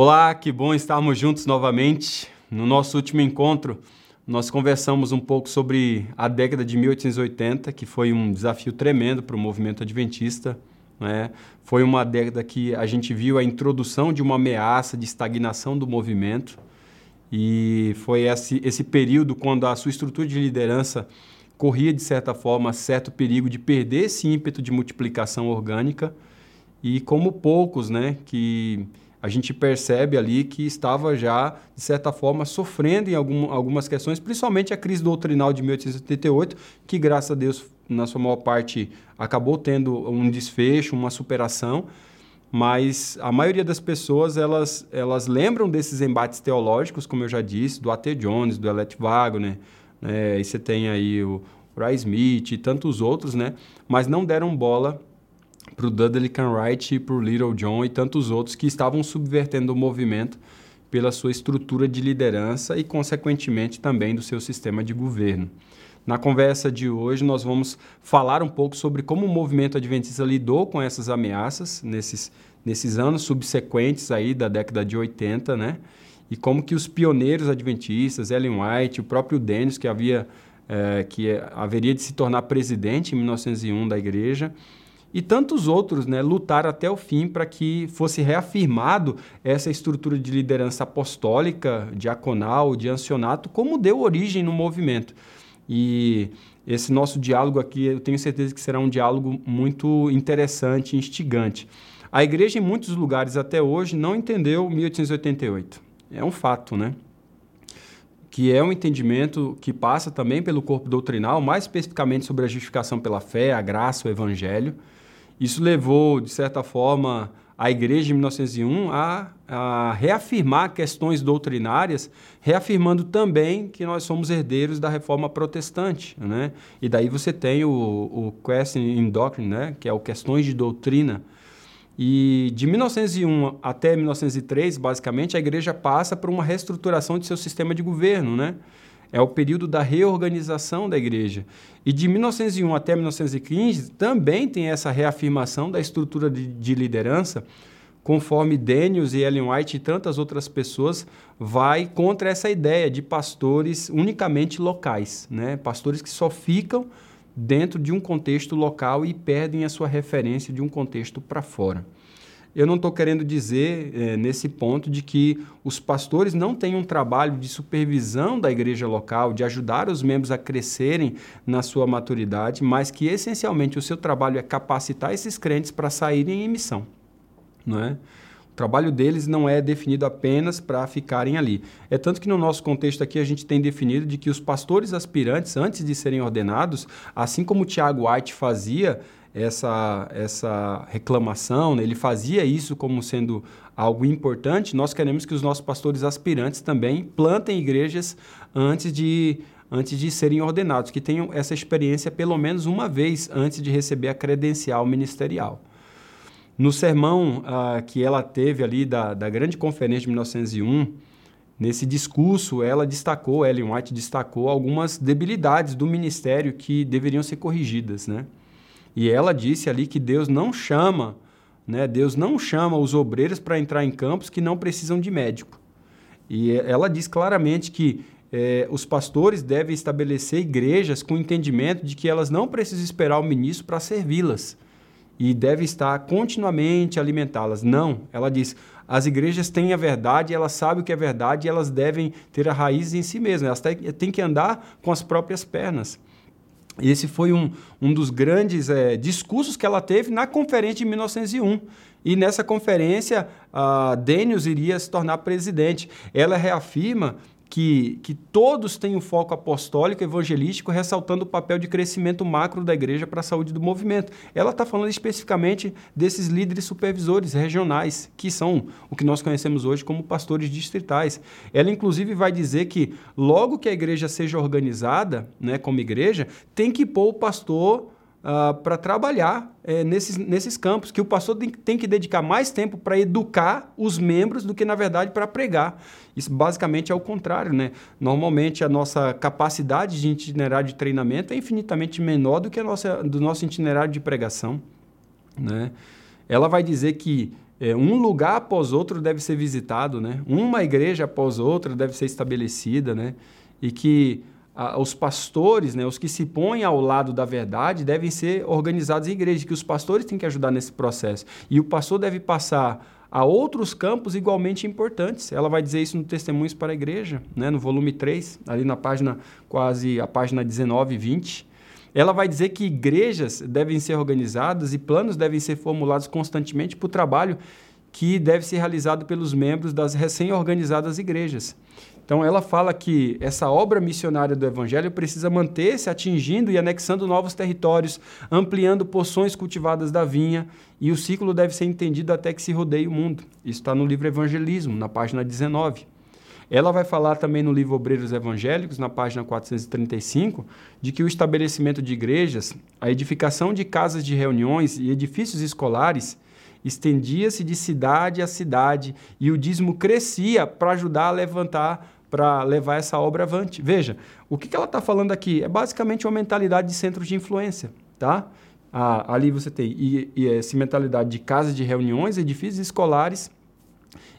Olá, que bom estarmos juntos novamente. No nosso último encontro, nós conversamos um pouco sobre a década de 1880, que foi um desafio tremendo para o movimento adventista. Né? Foi uma década que a gente viu a introdução de uma ameaça de estagnação do movimento. E foi esse, esse período quando a sua estrutura de liderança corria, de certa forma, certo perigo de perder esse ímpeto de multiplicação orgânica. E como poucos, né, que a gente percebe ali que estava já, de certa forma, sofrendo em algum, algumas questões, principalmente a crise doutrinal de 1878, que, graças a Deus, na sua maior parte, acabou tendo um desfecho, uma superação, mas a maioria das pessoas, elas, elas lembram desses embates teológicos, como eu já disse, do A.T. Jones, do Elect Wagner, né? e você tem aí o Ray Smith e tantos outros, né? mas não deram bola para o Dudley Canwright e para o Little John e tantos outros que estavam subvertendo o movimento pela sua estrutura de liderança e, consequentemente, também do seu sistema de governo. Na conversa de hoje, nós vamos falar um pouco sobre como o movimento adventista lidou com essas ameaças nesses, nesses anos subsequentes aí da década de 80, né? E como que os pioneiros adventistas, Ellen White, o próprio Dennis, que havia é, que haveria de se tornar presidente em 1901 da igreja, e tantos outros né, lutaram até o fim para que fosse reafirmado essa estrutura de liderança apostólica, diaconal, de ancionato, como deu origem no movimento. E esse nosso diálogo aqui, eu tenho certeza que será um diálogo muito interessante e instigante. A igreja, em muitos lugares até hoje, não entendeu 1888. É um fato, né? que é um entendimento que passa também pelo corpo doutrinal, mais especificamente sobre a justificação pela fé, a graça, o evangelho. Isso levou, de certa forma, a igreja em 1901 a, a, reafirmar questões doutrinárias, reafirmando também que nós somos herdeiros da reforma protestante. Né? E daí você tem o, o Question in Doctrine, né? que é o Questões de Doutrina. E de 1901 até 1903, basicamente, a igreja passa por uma reestruturação de seu sistema de governo, né? É o período da reorganização da igreja. E de 1901 até 1915 também tem essa reafirmação da estrutura de, de liderança, conforme Daniels e Ellen White e tantas outras pessoas vai contra essa ideia de pastores unicamente locais, né? Pastores que só ficam dentro de um contexto local e perdem a sua referência de um contexto para fora. Eu não estou querendo dizer é, nesse ponto de que os pastores não têm um trabalho de supervisão da igreja local, de ajudar os membros a crescerem na sua maturidade, mas que essencialmente o seu trabalho é capacitar esses crentes para saírem em missão. Não é? O trabalho deles não é definido apenas para ficarem ali. É tanto que no nosso contexto aqui a gente tem definido de que os pastores aspirantes, antes de serem ordenados, assim como Tiago White fazia, essa, essa reclamação, né? ele fazia isso como sendo algo importante, nós queremos que os nossos pastores aspirantes também plantem igrejas antes de, antes de serem ordenados, que tenham essa experiência pelo menos uma vez antes de receber a credencial ministerial. No sermão uh, que ela teve ali da, da grande conferência de 1901, nesse discurso, ela destacou, Ellen White destacou algumas debilidades do ministério que deveriam ser corrigidas, né? E ela disse ali que Deus não chama, né? Deus não chama os obreiros para entrar em campos que não precisam de médico. E ela diz claramente que é, os pastores devem estabelecer igrejas com entendimento de que elas não precisam esperar o ministro para servi-las e deve estar continuamente alimentá-las. Não, ela diz, as igrejas têm a verdade, elas sabem o que é verdade e elas devem ter a raiz em si mesmas, elas têm que andar com as próprias pernas. E esse foi um, um dos grandes é, discursos que ela teve na conferência de 1901. E nessa conferência, a Daniels iria se tornar presidente. Ela reafirma que, que todos têm um foco apostólico, evangelístico, ressaltando o papel de crescimento macro da igreja para a saúde do movimento. Ela está falando especificamente desses líderes supervisores regionais, que são o que nós conhecemos hoje como pastores distritais. Ela, inclusive, vai dizer que logo que a igreja seja organizada, né, como igreja, tem que pôr o pastor uh, para trabalhar é, nesses, nesses campos, que o pastor tem, tem que dedicar mais tempo para educar os membros do que, na verdade, para pregar. Isso basicamente é o contrário, né? Normalmente a nossa capacidade de itinerário de treinamento é infinitamente menor do que a nossa, do nosso itinerário de pregação, né? Ela vai dizer que é, um lugar após outro deve ser visitado, né? Uma igreja após outra deve ser estabelecida, né? E que a, os pastores, né, os que se põem ao lado da verdade, devem ser organizados em igreja, que os pastores têm que ajudar nesse processo. E o pastor deve passar a outros campos igualmente importantes. Ela vai dizer isso no Testemunhos para a Igreja, né, no volume 3, ali na página quase a página 19 e 20. Ela vai dizer que igrejas devem ser organizadas e planos devem ser formulados constantemente para o trabalho que deve ser realizado pelos membros das recém-organizadas igrejas. Então, ela fala que essa obra missionária do Evangelho precisa manter-se atingindo e anexando novos territórios, ampliando porções cultivadas da vinha, e o ciclo deve ser entendido até que se rodeie o mundo. Isso está no livro Evangelismo, na página 19. Ela vai falar também no livro Obreiros Evangélicos, na página 435, de que o estabelecimento de igrejas, a edificação de casas de reuniões e edifícios escolares estendia-se de cidade a cidade e o dízimo crescia para ajudar a levantar, para levar essa obra avante. Veja, o que, que ela está falando aqui? É basicamente uma mentalidade de centros de influência, tá? Ah, ali você tem e, e essa mentalidade de casas de reuniões, edifícios escolares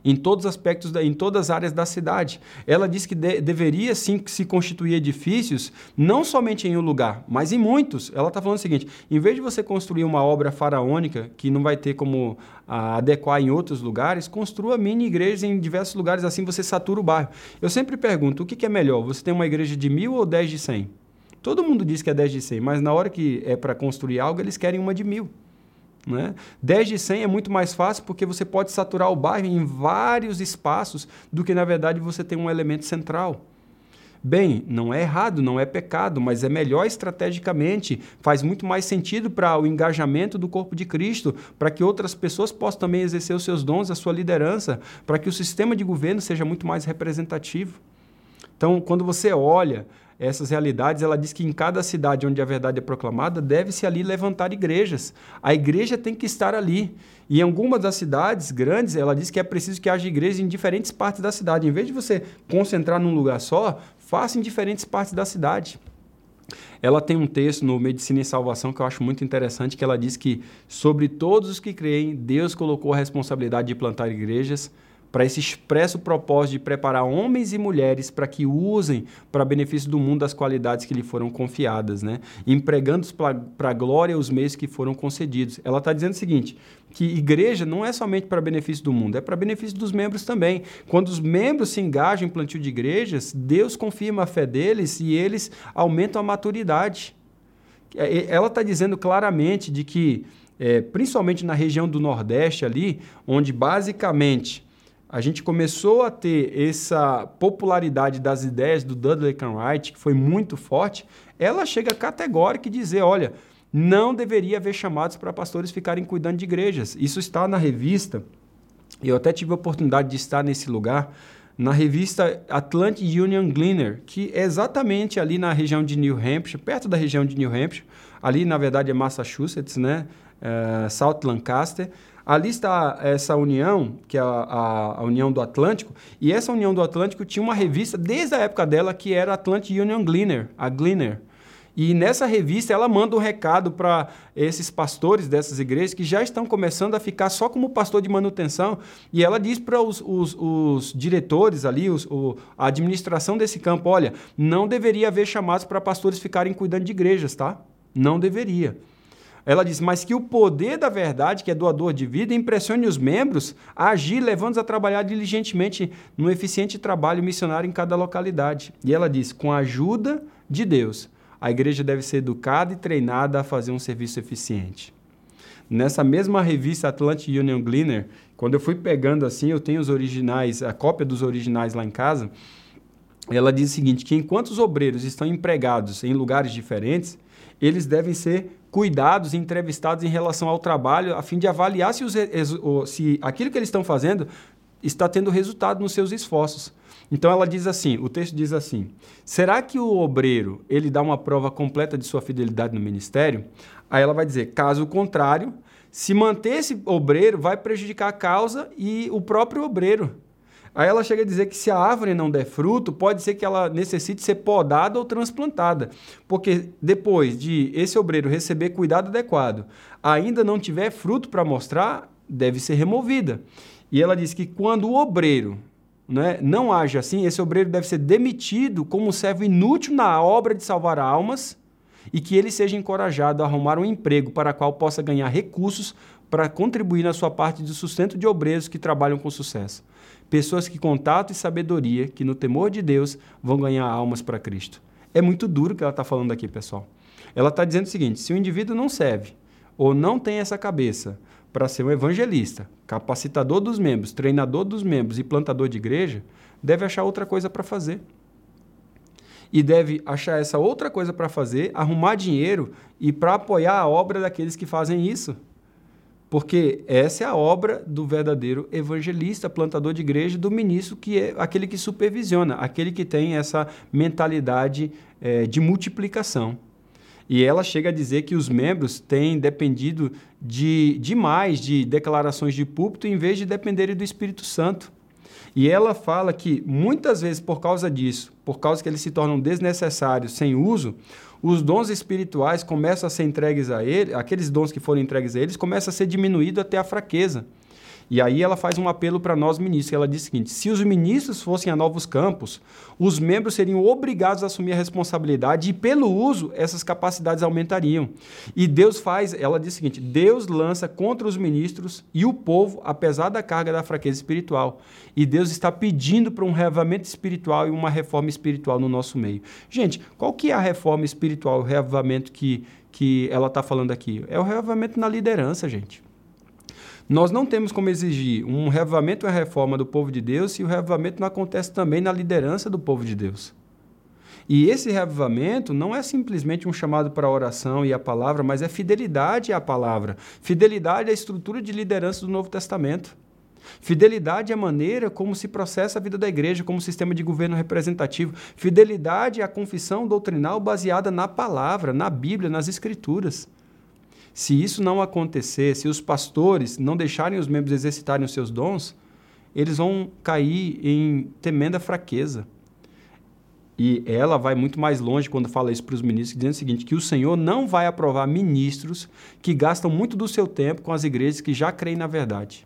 em todos os aspectos, da, em todas as áreas da cidade. Ela diz que de, deveria sim se constituir edifícios, não somente em um lugar, mas em muitos. Ela está falando o seguinte: em vez de você construir uma obra faraônica que não vai ter como a, adequar em outros lugares, construa mini igrejas em diversos lugares, assim você satura o bairro. Eu sempre pergunto: o que, que é melhor? Você tem uma igreja de mil ou dez de cem? Todo mundo diz que é 10 de 100, mas na hora que é para construir algo, eles querem uma de mil. Né? 10 de 100 é muito mais fácil porque você pode saturar o bairro em vários espaços do que, na verdade, você tem um elemento central. Bem, não é errado, não é pecado, mas é melhor estrategicamente, faz muito mais sentido para o engajamento do corpo de Cristo, para que outras pessoas possam também exercer os seus dons, a sua liderança, para que o sistema de governo seja muito mais representativo. Então, quando você olha essas realidades, ela diz que em cada cidade onde a verdade é proclamada, deve-se ali levantar igrejas. A igreja tem que estar ali. E em algumas das cidades grandes, ela diz que é preciso que haja igrejas em diferentes partes da cidade. Em vez de você concentrar num lugar só, faça em diferentes partes da cidade. Ela tem um texto no Medicina e Salvação que eu acho muito interessante, que ela diz que sobre todos os que creem, Deus colocou a responsabilidade de plantar igrejas, para esse expresso propósito de preparar homens e mulheres para que usem para benefício do mundo as qualidades que lhe foram confiadas, né? empregando para a glória os meios que foram concedidos. Ela está dizendo o seguinte, que igreja não é somente para benefício do mundo, é para benefício dos membros também. Quando os membros se engajam em plantio de igrejas, Deus confirma a fé deles e eles aumentam a maturidade. É, ela está dizendo claramente de que, é, principalmente na região do Nordeste ali, onde basicamente a gente começou a ter essa popularidade das ideias do Dudley Wright, que foi muito forte, ela chega categórica e dizer, olha, não deveria haver chamados para pastores ficarem cuidando de igrejas. Isso está na revista, eu até tive a oportunidade de estar nesse lugar, na revista Atlantic Union Gleaner, que é exatamente ali na região de New Hampshire, perto da região de New Hampshire, ali na verdade é Massachusetts, né? É, South Lancaster, Ali está essa união, que é a, a, a, União do Atlântico, e essa União do Atlântico tinha uma revista desde a época dela que era Atlantic Union Gleaner, a Gleaner. E nessa revista ela manda um recado para esses pastores dessas igrejas que já estão começando a ficar só como pastor de manutenção. E ela diz para os, os, os, diretores ali, os, o, a administração desse campo: olha, não deveria haver chamados para pastores ficarem cuidando de igrejas, tá? Não deveria. Ela diz, mas que o poder da verdade, que é doador de vida, impressione os membros a agir, levando-os a trabalhar diligentemente no eficiente trabalho missionário em cada localidade. E ela diz, com a ajuda de Deus, a igreja deve ser educada e treinada a fazer um serviço eficiente. Nessa mesma revista Atlantic Union Gleaner, quando eu fui pegando assim, eu tenho os originais, a cópia dos originais lá em casa, ela diz o seguinte, que enquanto os obreiros estão empregados em lugares diferentes, eles devem ser cuidados e entrevistados em relação ao trabalho, a fim de avaliar se, os, se aquilo que eles estão fazendo está tendo resultado nos seus esforços. Então ela diz assim, o texto diz assim: será que o obreiro ele dá uma prova completa de sua fidelidade no ministério? Aí ela vai dizer, caso contrário, se manter esse obreiro vai prejudicar a causa e o próprio obreiro. Aí ela chega a dizer que se a árvore não der fruto, pode ser que ela necessite ser podada ou transplantada. Porque depois de esse obreiro receber cuidado adequado, ainda não tiver fruto para mostrar, deve ser removida. E ela diz que quando o obreiro né, não age assim, esse obreiro deve ser demitido como servo inútil na obra de salvar almas e que ele seja encorajado a arrumar um emprego para qual possa ganhar recursos para contribuir na sua parte de sustento de obreiros que trabalham com sucesso. Pessoas que com tato e sabedoria, que no temor de Deus vão ganhar almas para Cristo. É muito duro o que ela está falando aqui, pessoal. Ela está dizendo o seguinte: se o indivíduo não serve ou não tem essa cabeça para ser um evangelista, capacitador dos membros, treinador dos membros e plantador de igreja, deve achar outra coisa para fazer. E deve achar essa outra coisa para fazer, arrumar dinheiro e para apoiar a obra daqueles que fazem isso. Porque essa é a obra do verdadeiro evangelista, plantador de igreja, do ministro, que é aquele que supervisiona, aquele que tem essa mentalidade é, de multiplicação. E ela chega a dizer que os membros têm dependido de demais de declarações de púlpito em vez de dependerem do Espírito Santo. E ela fala que muitas vezes por causa disso, por causa que eles se tornam desnecessários sem uso, os dons espirituais começam a ser entregues a ele, aqueles dons que foram entregues a eles começam a ser diminuídos até a fraqueza. E aí ela faz um apelo para nós ministros. Ela diz o seguinte: se os ministros fossem a novos campos, os membros seriam obrigados a assumir a responsabilidade e, pelo uso, essas capacidades aumentariam. E Deus faz, ela diz o seguinte: Deus lança contra os ministros e o povo, apesar da carga da fraqueza espiritual. E Deus está pedindo para um reavamento espiritual e uma reforma espiritual no nosso meio. Gente, qual que é a reforma espiritual, o reavamento que, que ela está falando aqui? É o reavamento na liderança, gente. Nós não temos como exigir um reavivamento e uma reforma do povo de Deus se o reavivamento não acontece também na liderança do povo de Deus. E esse reavivamento não é simplesmente um chamado para a oração e a palavra, mas é fidelidade à palavra, fidelidade à estrutura de liderança do Novo Testamento. Fidelidade à maneira como se processa a vida da igreja como sistema de governo representativo. Fidelidade à confissão doutrinal baseada na palavra, na Bíblia, nas Escrituras. Se isso não acontecer, se os pastores não deixarem os membros exercitarem os seus dons, eles vão cair em tremenda fraqueza. E ela vai muito mais longe quando fala isso para os ministros, dizendo o seguinte: que o Senhor não vai aprovar ministros que gastam muito do seu tempo com as igrejas que já creem na verdade.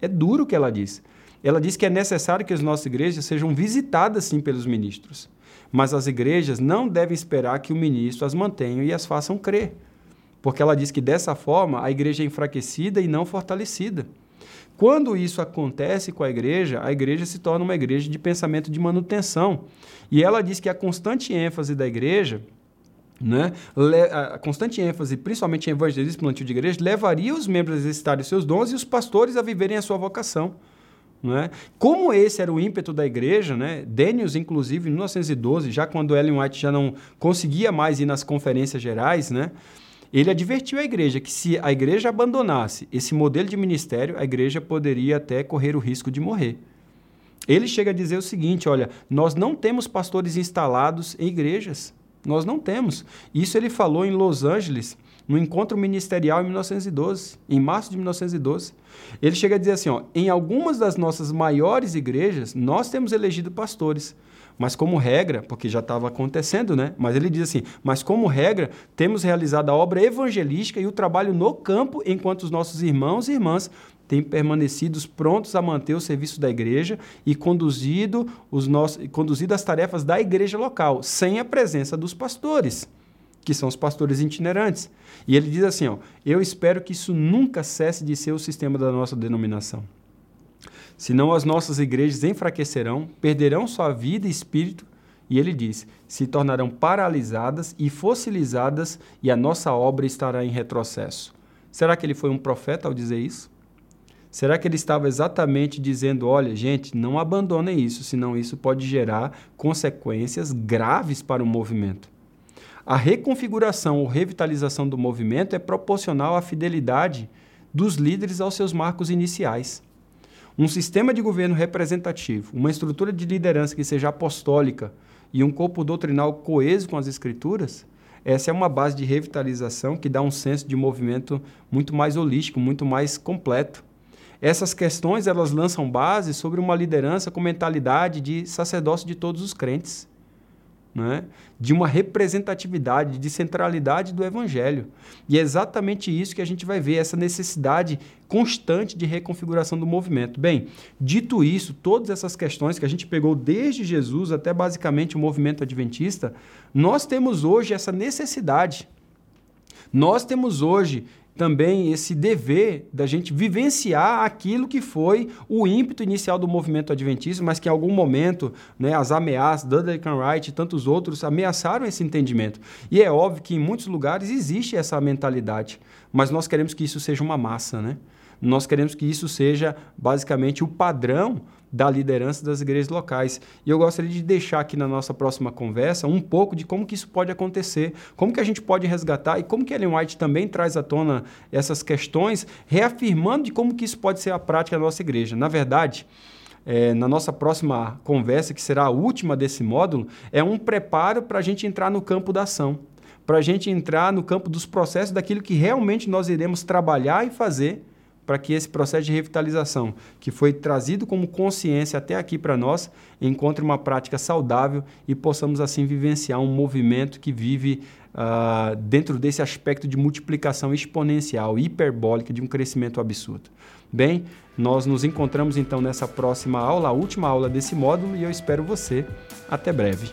É duro o que ela diz. Ela diz que é necessário que as nossas igrejas sejam visitadas sim pelos ministros, mas as igrejas não devem esperar que o ministro as mantenha e as façam crer porque ela diz que dessa forma a igreja é enfraquecida e não fortalecida. Quando isso acontece com a igreja, a igreja se torna uma igreja de pensamento de manutenção. E ela diz que a constante ênfase da igreja, né, a constante ênfase, principalmente em evangelismo plantio de igreja, levaria os membros a exercitarem seus dons e os pastores a viverem a sua vocação. Né? Como esse era o ímpeto da igreja, né? Daniels, inclusive, em 1912, já quando Ellen White já não conseguia mais ir nas conferências gerais, né? Ele advertiu a igreja que se a igreja abandonasse esse modelo de ministério, a igreja poderia até correr o risco de morrer. Ele chega a dizer o seguinte: olha, nós não temos pastores instalados em igrejas. Nós não temos. Isso ele falou em Los Angeles, no encontro ministerial em 1912, em março de 1912. Ele chega a dizer assim: ó, em algumas das nossas maiores igrejas, nós temos elegido pastores. Mas como regra, porque já estava acontecendo, né? Mas ele diz assim: mas como regra, temos realizado a obra evangelística e o trabalho no campo, enquanto os nossos irmãos e irmãs têm permanecido prontos a manter o serviço da igreja e conduzido, os nossos, conduzido as tarefas da igreja local, sem a presença dos pastores, que são os pastores itinerantes. E ele diz assim: ó, eu espero que isso nunca cesse de ser o sistema da nossa denominação. Senão as nossas igrejas enfraquecerão, perderão sua vida e espírito, e ele diz: se tornarão paralisadas e fossilizadas, e a nossa obra estará em retrocesso. Será que ele foi um profeta ao dizer isso? Será que ele estava exatamente dizendo: olha, gente, não abandonem isso, senão isso pode gerar consequências graves para o movimento? A reconfiguração ou revitalização do movimento é proporcional à fidelidade dos líderes aos seus marcos iniciais. Um sistema de governo representativo, uma estrutura de liderança que seja apostólica e um corpo doutrinal coeso com as escrituras, essa é uma base de revitalização que dá um senso de movimento muito mais holístico, muito mais completo. Essas questões elas lançam base sobre uma liderança com mentalidade de sacerdócio de todos os crentes. Né, de uma representatividade, de centralidade do Evangelho. E é exatamente isso que a gente vai ver, essa necessidade constante de reconfiguração do movimento. Bem, dito isso, todas essas questões que a gente pegou desde Jesus até basicamente o movimento adventista, nós temos hoje essa necessidade. Nós temos hoje também esse dever da gente vivenciar aquilo que foi o ímpeto inicial do movimento adventista, mas que em algum momento né, as ameaças, Dudley Wright e tantos outros ameaçaram esse entendimento. E é óbvio que em muitos lugares existe essa mentalidade, mas nós queremos que isso seja uma massa, né? Nós queremos que isso seja basicamente o padrão da liderança das igrejas locais. E eu gostaria de deixar aqui na nossa próxima conversa um pouco de como que isso pode acontecer, como que a gente pode resgatar e como que Ellen White também traz à tona essas questões, reafirmando de como que isso pode ser a prática da nossa igreja. Na verdade, é, na nossa próxima conversa, que será a última desse módulo, é um preparo para a gente entrar no campo da ação, para a gente entrar no campo dos processos daquilo que realmente nós iremos trabalhar e fazer para que esse processo de revitalização, que foi trazido como consciência até aqui para nós, encontre uma prática saudável e possamos assim vivenciar um movimento que vive uh, dentro desse aspecto de multiplicação exponencial, hiperbólica, de um crescimento absurdo. Bem, nós nos encontramos então nessa próxima aula, a última aula desse módulo, e eu espero você. Até breve.